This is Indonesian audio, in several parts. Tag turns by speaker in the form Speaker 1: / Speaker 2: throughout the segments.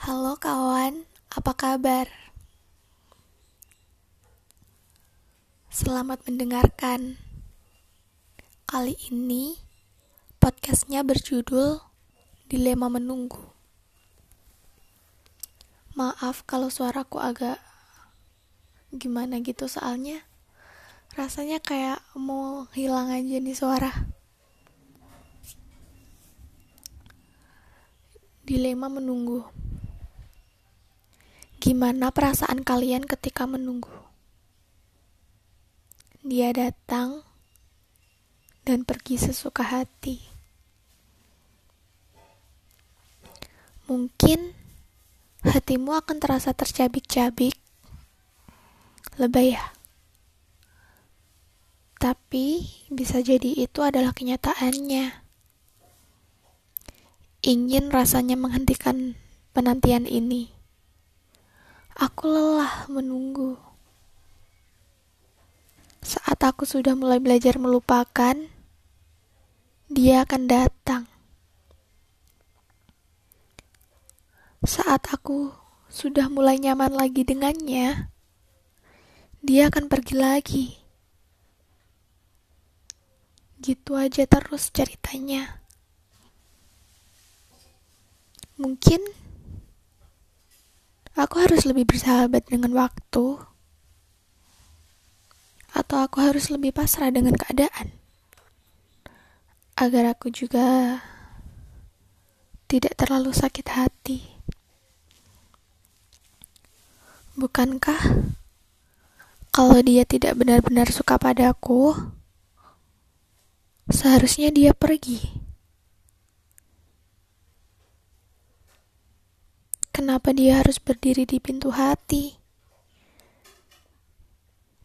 Speaker 1: Halo kawan, apa kabar? Selamat mendengarkan. Kali ini podcastnya berjudul Dilema Menunggu. Maaf kalau suaraku agak gimana gitu soalnya rasanya kayak mau hilang aja nih suara. Dilema menunggu. Gimana perasaan kalian ketika menunggu? Dia datang dan pergi sesuka hati. Mungkin hatimu akan terasa tercabik-cabik, lebay ya. Tapi bisa jadi itu adalah kenyataannya ingin rasanya menghentikan penantian ini. Aku lelah menunggu. Saat aku sudah mulai belajar melupakan, dia akan datang. Saat aku sudah mulai nyaman lagi dengannya, dia akan pergi lagi. Gitu aja terus ceritanya. Mungkin aku harus lebih bersahabat dengan waktu, atau aku harus lebih pasrah dengan keadaan, agar aku juga tidak terlalu sakit hati. Bukankah kalau dia tidak benar-benar suka padaku, seharusnya dia pergi? Kenapa dia harus berdiri di pintu hati?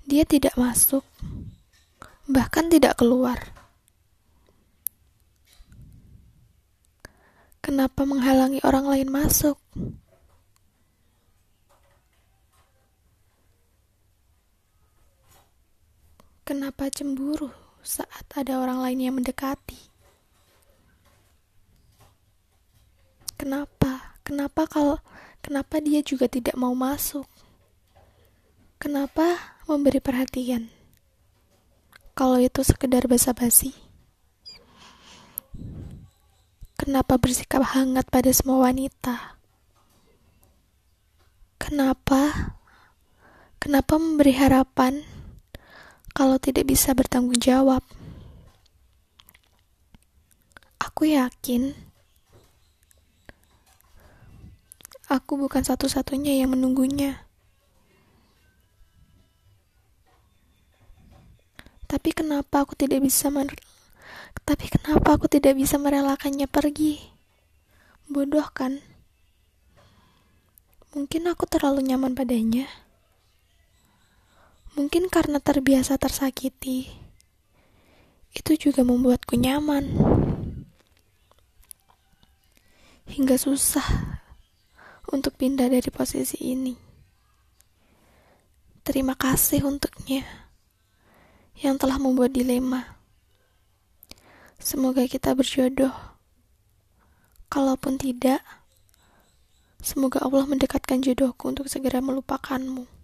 Speaker 1: Dia tidak masuk, bahkan tidak keluar. Kenapa menghalangi orang lain masuk? Kenapa cemburu saat ada orang lain yang mendekati? Kenapa? Kenapa kalau kenapa dia juga tidak mau masuk? Kenapa memberi perhatian? Kalau itu sekedar basa-basi. Kenapa bersikap hangat pada semua wanita? Kenapa? Kenapa memberi harapan kalau tidak bisa bertanggung jawab? Aku yakin Aku bukan satu-satunya yang menunggunya. Tapi kenapa aku tidak bisa Tapi kenapa aku tidak bisa merelakannya pergi? Bodoh kan? Mungkin aku terlalu nyaman padanya. Mungkin karena terbiasa tersakiti. Itu juga membuatku nyaman. Hingga susah untuk pindah dari posisi ini. Terima kasih untuknya yang telah membuat dilema. Semoga kita berjodoh. Kalaupun tidak, semoga Allah mendekatkan jodohku untuk segera melupakanmu.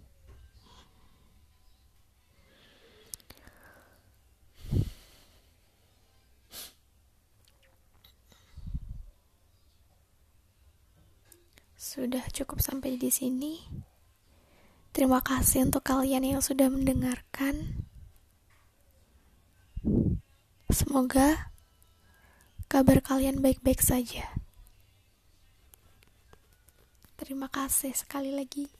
Speaker 1: Sudah cukup sampai di sini. Terima kasih untuk kalian yang sudah mendengarkan. Semoga kabar kalian baik-baik saja. Terima kasih sekali lagi.